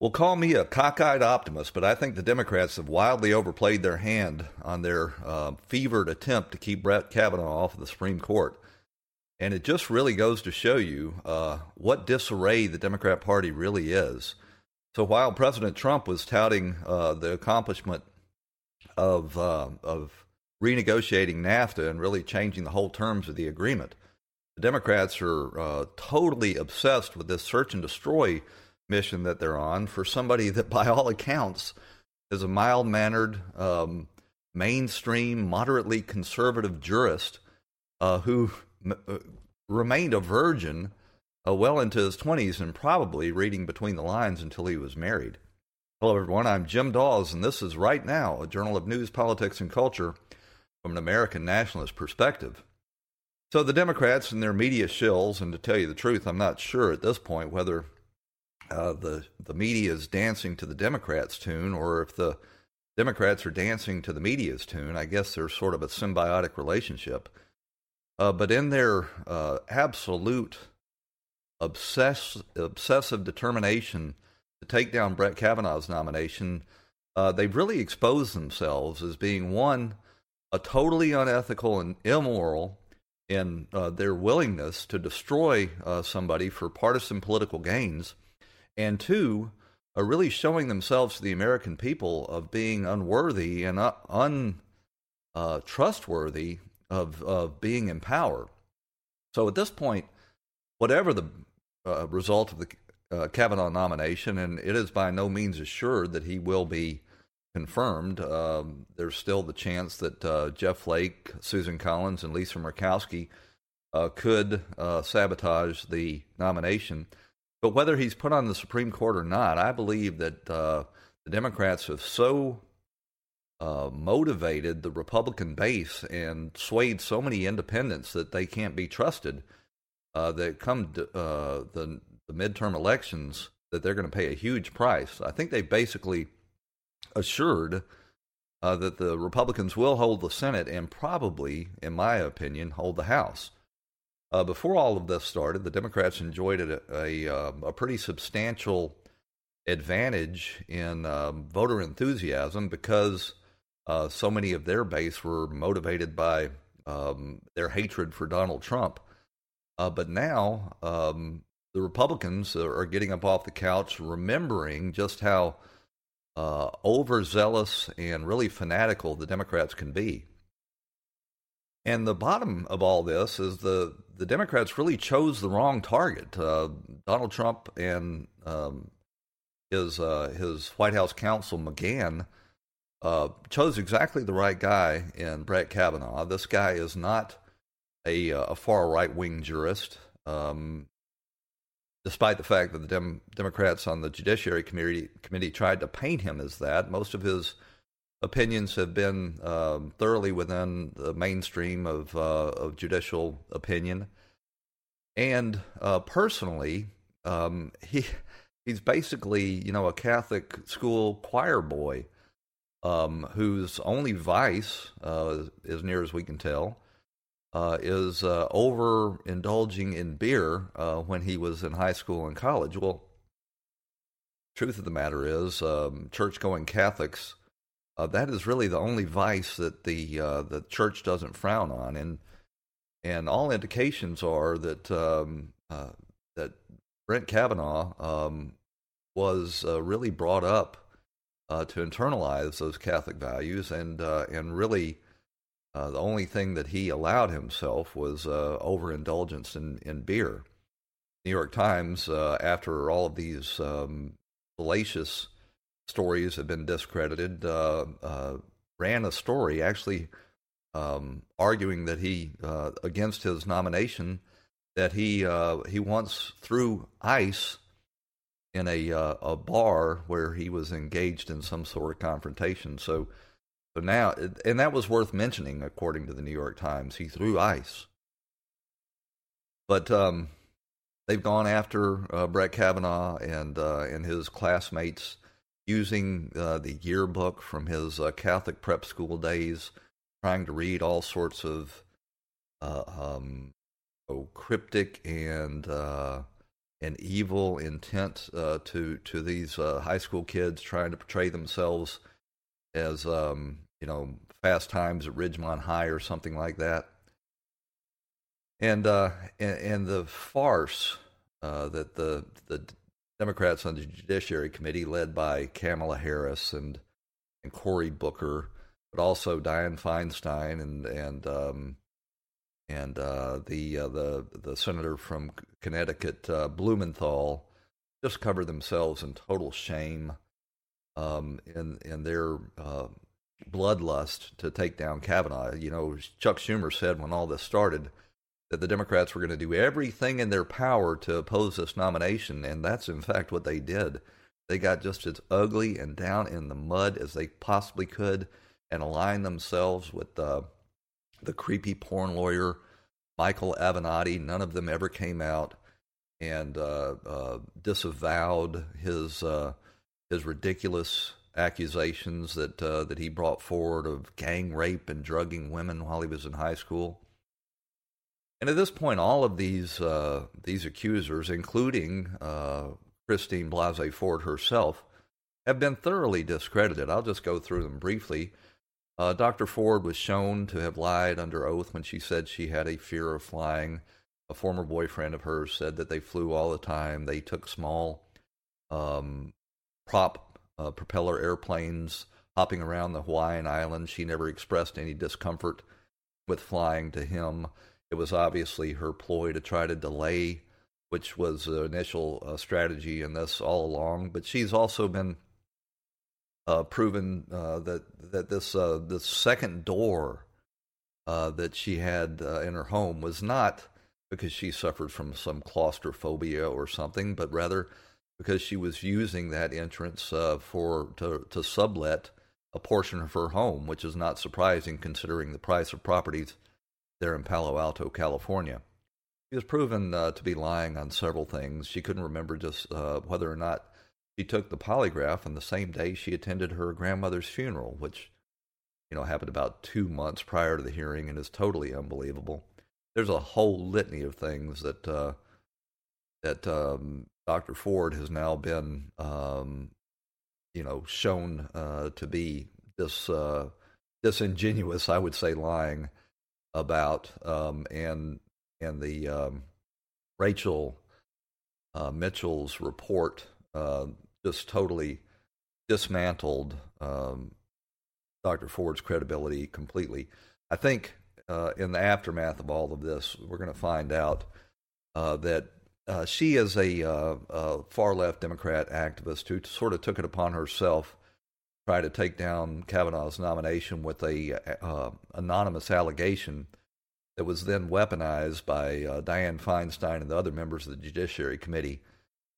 Well, call me a cockeyed optimist, but I think the Democrats have wildly overplayed their hand on their uh, fevered attempt to keep Brett Kavanaugh off of the Supreme Court. And it just really goes to show you uh, what disarray the Democrat Party really is. So while President Trump was touting uh, the accomplishment of uh, of renegotiating NAFTA and really changing the whole terms of the agreement, the Democrats are uh, totally obsessed with this search and destroy mission that they're on for somebody that, by all accounts, is a mild mannered, um, mainstream, moderately conservative jurist uh, who m- uh, remained a virgin uh, well into his 20s and probably reading between the lines until he was married. Hello, everyone. I'm Jim Dawes, and this is Right Now, a journal of news, politics, and culture from an American nationalist perspective. So, the Democrats and their media shills, and to tell you the truth, I'm not sure at this point whether uh, the the media is dancing to the Democrats' tune, or if the Democrats are dancing to the media's tune. I guess there's sort of a symbiotic relationship. Uh, but in their uh, absolute obsess- obsessive determination to take down Brett Kavanaugh's nomination, uh, they've really exposed themselves as being one, a totally unethical and immoral in uh, their willingness to destroy uh, somebody for partisan political gains and two, are really showing themselves to the American people of being unworthy and untrustworthy uh, of, of being in power. So at this point, whatever the uh, result of the uh, Kavanaugh nomination, and it is by no means assured that he will be confirmed. Um, there's still the chance that uh, Jeff Flake, Susan Collins, and Lisa Murkowski uh, could uh, sabotage the nomination. But whether he's put on the Supreme Court or not, I believe that uh, the Democrats have so uh, motivated the Republican base and swayed so many independents that they can't be trusted. Uh, that come to, uh, the the midterm elections, that they're going to pay a huge price. I think they basically assured uh, that the Republicans will hold the Senate and probably, in my opinion, hold the House. Uh, before all of this started, the Democrats enjoyed a, a, um, a pretty substantial advantage in um, voter enthusiasm because uh, so many of their base were motivated by um, their hatred for Donald Trump. Uh, but now um, the Republicans are getting up off the couch, remembering just how uh, overzealous and really fanatical the Democrats can be. And the bottom of all this is the the Democrats really chose the wrong target. Uh, Donald Trump and um, his uh, his White House counsel McGahn uh, chose exactly the right guy in Brett Kavanaugh. This guy is not a, uh, a far right wing jurist. Um, despite the fact that the Dem- Democrats on the Judiciary Committee committee tried to paint him as that, most of his opinions have been um, thoroughly within the mainstream of, uh, of judicial opinion. And uh, personally, um, he he's basically you know a Catholic school choir boy um, whose only vice, uh, as near as we can tell, uh, is uh, overindulging in beer uh, when he was in high school and college. Well, truth of the matter is, um, church-going Catholics uh, that is really the only vice that the uh, the church doesn't frown on, and and all indications are that um, uh, that Brett Kavanaugh um, was uh, really brought up uh, to internalize those Catholic values, and uh, and really the only thing that he allowed himself was overindulgence in in beer. New York Times, after all of these um, fallacious stories have been discredited, uh, uh, ran a story actually um, arguing that he, uh, against his nomination, that he he once threw ice in a uh, a bar where he was engaged in some sort of confrontation. So So now, and that was worth mentioning, according to the New York Times. He threw ice. But um, they've gone after uh, Brett Kavanaugh and uh, and his classmates using uh, the yearbook from his uh, Catholic prep school days, trying to read all sorts of uh, um, oh, cryptic and uh, and evil intent to to these high school kids, trying to portray themselves as um, you know Fast Times at Ridgemont High or something like that. And uh, and, and the farce uh, that the the Democrats on the Judiciary Committee, led by Kamala Harris and and Cory Booker, but also Dianne Feinstein and and um, and uh, the uh, the the senator from Connecticut, uh, Blumenthal, just covered themselves in total shame um, in in their uh, bloodlust to take down Kavanaugh. You know, Chuck Schumer said when all this started that the Democrats were going to do everything in their power to oppose this nomination, and that's in fact what they did. They got just as ugly and down in the mud as they possibly could, and aligned themselves with the the creepy porn lawyer Michael Avenatti. None of them ever came out and uh, uh, disavowed his uh, his ridiculous accusations that uh, that he brought forward of gang rape and drugging women while he was in high school. And at this point, all of these uh, these accusers, including uh, Christine Blasey Ford herself, have been thoroughly discredited. I'll just go through them briefly. Uh, Dr. Ford was shown to have lied under oath when she said she had a fear of flying. A former boyfriend of hers said that they flew all the time. They took small um, prop uh, propeller airplanes hopping around the Hawaiian Islands. She never expressed any discomfort with flying to him. It was obviously her ploy to try to delay, which was the initial uh, strategy in this all along. But she's also been uh, proven uh, that that this uh, this second door uh, that she had uh, in her home was not because she suffered from some claustrophobia or something, but rather because she was using that entrance for to, to sublet a portion of her home, which is not surprising considering the price of properties there in Palo Alto, California. She was proven uh, to be lying on several things. She couldn't remember just uh, whether or not she took the polygraph on the same day she attended her grandmother's funeral, which you know happened about two months prior to the hearing and is totally unbelievable. There's a whole litany of things that uh, that um, Dr. Ford has now been, um, you know, shown uh, to be this uh, disingenuous, I would say, lying about, um, and and the um, Rachel uh, Mitchell's report uh, just totally dismantled um, Dr. Ford's credibility completely. I think uh, in the aftermath of all of this, we're going to find out uh, that uh, she is a, uh, a, far left Democrat activist who sort of took it upon herself try to take down Kavanaugh's nomination with a uh, anonymous allegation that was then weaponized by uh, Dianne Feinstein and the other members of the Judiciary Committee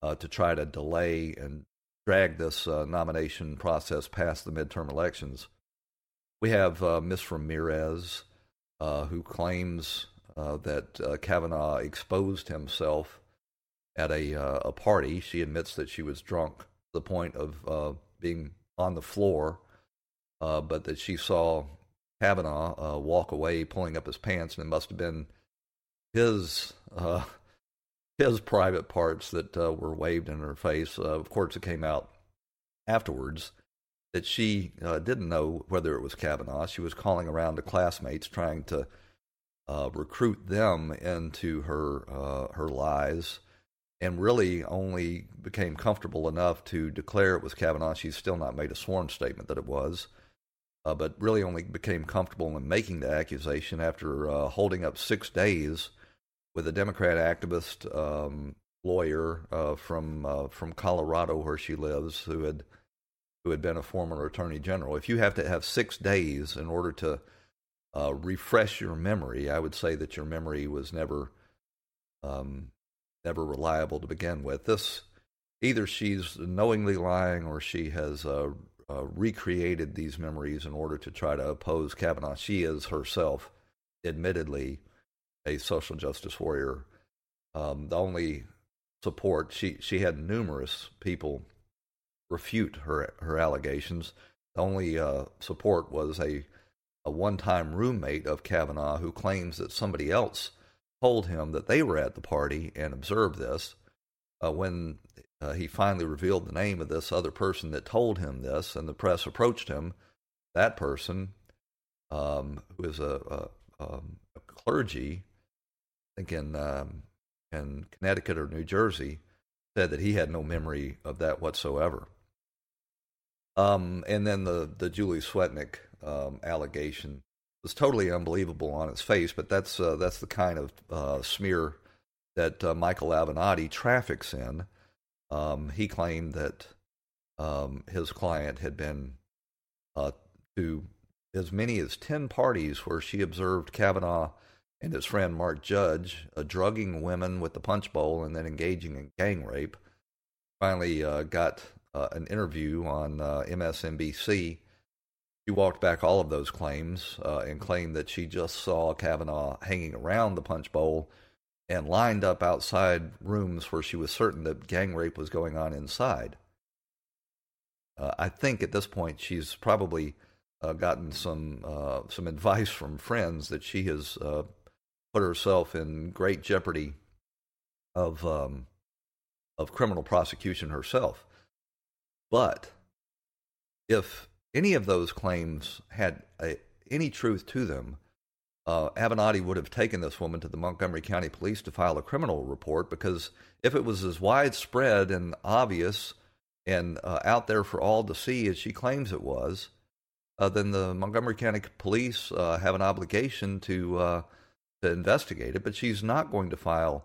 uh, to try to delay and drag this uh, nomination process past the midterm elections. We have Ms. Ramirez, who claims that Kavanaugh exposed himself at a uh, a party. She admits that she was drunk to the point of uh, being on the floor, uh, but that she saw Kavanaugh uh, walk away, pulling up his pants, and it must have been his uh, his private parts that uh, were waved in her face. of course, it came out afterwards that she didn't know whether it was Kavanaugh. She was calling around to classmates trying to recruit them into her her lies and really only became comfortable enough to declare it was Kavanaugh. She's still not made a sworn statement that it was, uh, but really only became comfortable in making the accusation after uh, holding up six days with a Democrat activist um, lawyer uh, from uh, from Colorado, where she lives, who had who had been a former attorney general. If you have to have six days in order to uh, refresh your memory, I would say that your memory was never um, never reliable to begin with. This either she's knowingly lying or she has uh, uh, recreated these memories in order to try to oppose Kavanaugh. She is herself, admittedly, a social justice warrior. Um, the only support she she had numerous people refute her her allegations. The only uh, support was a a one time roommate of Kavanaugh who claims that somebody else told him that they were at the party and observed this. Uh, when uh, he finally revealed the name of this other person that told him this, and the press approached him. That person, um, who is a, a, um, a, clergy, I think in um, in Connecticut or New Jersey, said that he had no memory of that whatsoever. Um, and then the the Julie Swetnick um, allegation was totally unbelievable on its face, but that's uh, that's the kind of uh, smear that uh, Michael Avenatti traffics in. Um, he claimed that um, his client had been uh, to as many as 10 parties where she observed Kavanaugh and his friend Mark Judge uh, drugging women with the punch bowl and then engaging in gang rape. Finally, uh, got an interview on MSNBC. She walked back all of those claims uh, and claimed that she just saw Kavanaugh hanging around the punch bowl and lined up outside rooms where she was certain that gang rape was going on inside. Uh, I think at this point she's probably uh, gotten some uh, some advice from friends that she has uh, put herself in great jeopardy of um, of criminal prosecution herself. But if any of those claims had a, any truth to them, uh, Avenatti would have taken this woman to the Montgomery County Police to file a criminal report because if it was as widespread and obvious and uh, out there for all to see as she claims it was, uh, then the Montgomery County Police uh, have an obligation to uh, to investigate it. But she's not going to file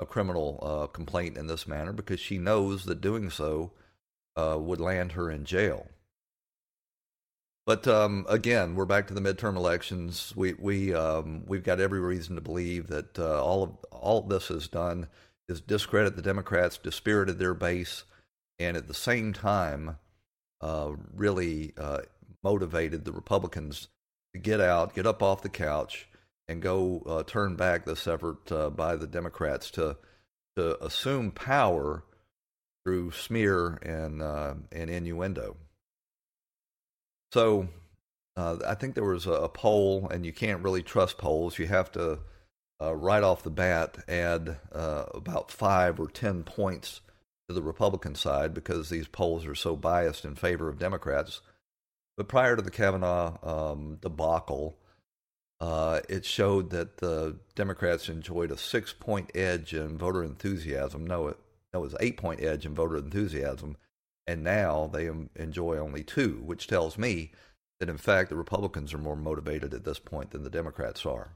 a criminal uh, complaint in this manner because she knows that doing so would land her in jail. But um, again, we're back to the midterm elections. We we um, we've got every reason to believe that uh, all of all this has done is discredit the Democrats, dispirited their base, and at the same time, uh, really uh, motivated the Republicans to get out, get up off the couch, and go uh, turn back this effort uh, by the Democrats to to assume power through smear and uh, and innuendo. So uh, I think there was a, a, poll, and you can't really trust polls. You have to, uh, right off the bat, add uh, about five or ten points to the Republican side because these polls are so biased in favor of Democrats. But prior to the Kavanaugh um, debacle, uh, it showed that the Democrats enjoyed a six point edge in voter enthusiasm. No, it, it was eight point edge in voter enthusiasm and now they enjoy only two, which tells me that in fact the Republicans are more motivated at this point than the Democrats are.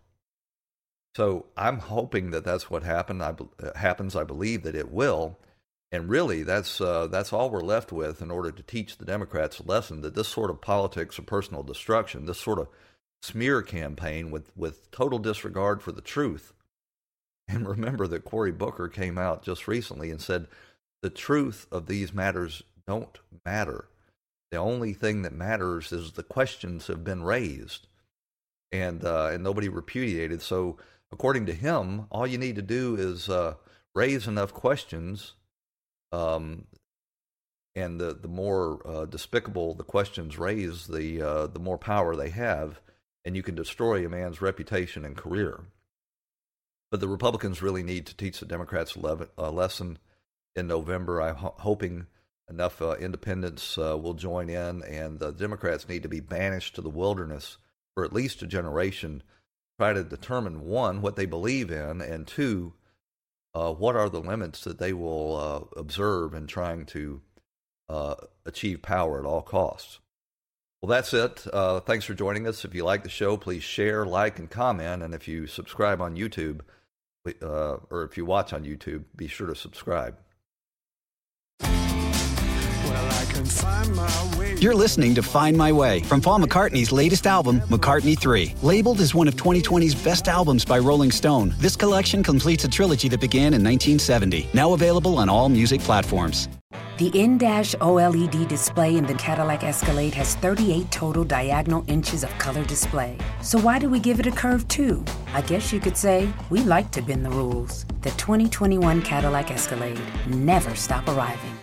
So I'm hoping that that's what happened. I, uh, happens. I believe that it will, and really that's uh, that's all we're left with in order to teach the Democrats a lesson that this sort of politics of personal destruction, this sort of smear campaign with with total disregard for the truth. And remember that Cory Booker came out just recently and said the truth of these matters don't matter. The only thing that matters is the questions have been raised, and uh, and nobody repudiated. So according to him, all you need to do is uh, raise enough questions, um, and the the more uh, despicable the questions raise, the uh, the more power they have, and you can destroy a man's reputation and career. But the Republicans really need to teach the Democrats a lesson in November. I'm ho- hoping enough uh, independents uh, will join in, and the Democrats need to be banished to the wilderness for at least a generation. Try to determine one what they believe in, and two, uh, what are the limits that they will uh, observe in trying to uh, achieve power at all costs. Well, that's it. Uh, thanks for joining us. If you like the show, please share, like, and comment. And if you subscribe on YouTube, or if you watch on YouTube, be sure to subscribe. You're listening to Find My Way from Paul McCartney's latest album, McCartney 3. Labeled as one of 2020's best albums by Rolling Stone, this collection completes a trilogy that began in 1970, now available on all music platforms. The in-dash OLED display in the Cadillac Escalade has 38 total diagonal inches of color display. So why do we give it a curve too? I guess you could say we like to bend the rules. The 2021 Cadillac Escalade. Never stop arriving.